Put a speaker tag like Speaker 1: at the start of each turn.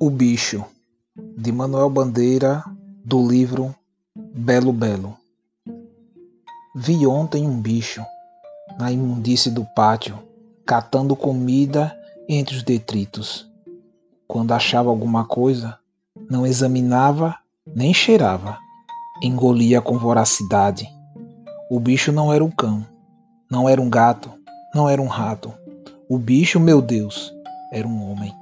Speaker 1: O Bicho, de Manuel Bandeira, do livro Belo Belo. Vi ontem um bicho na imundície do pátio, catando comida entre os detritos. Quando achava alguma coisa, não examinava nem cheirava, engolia com voracidade. O bicho não era um cão, não era um gato, não era um rato. O bicho, meu Deus, era um homem.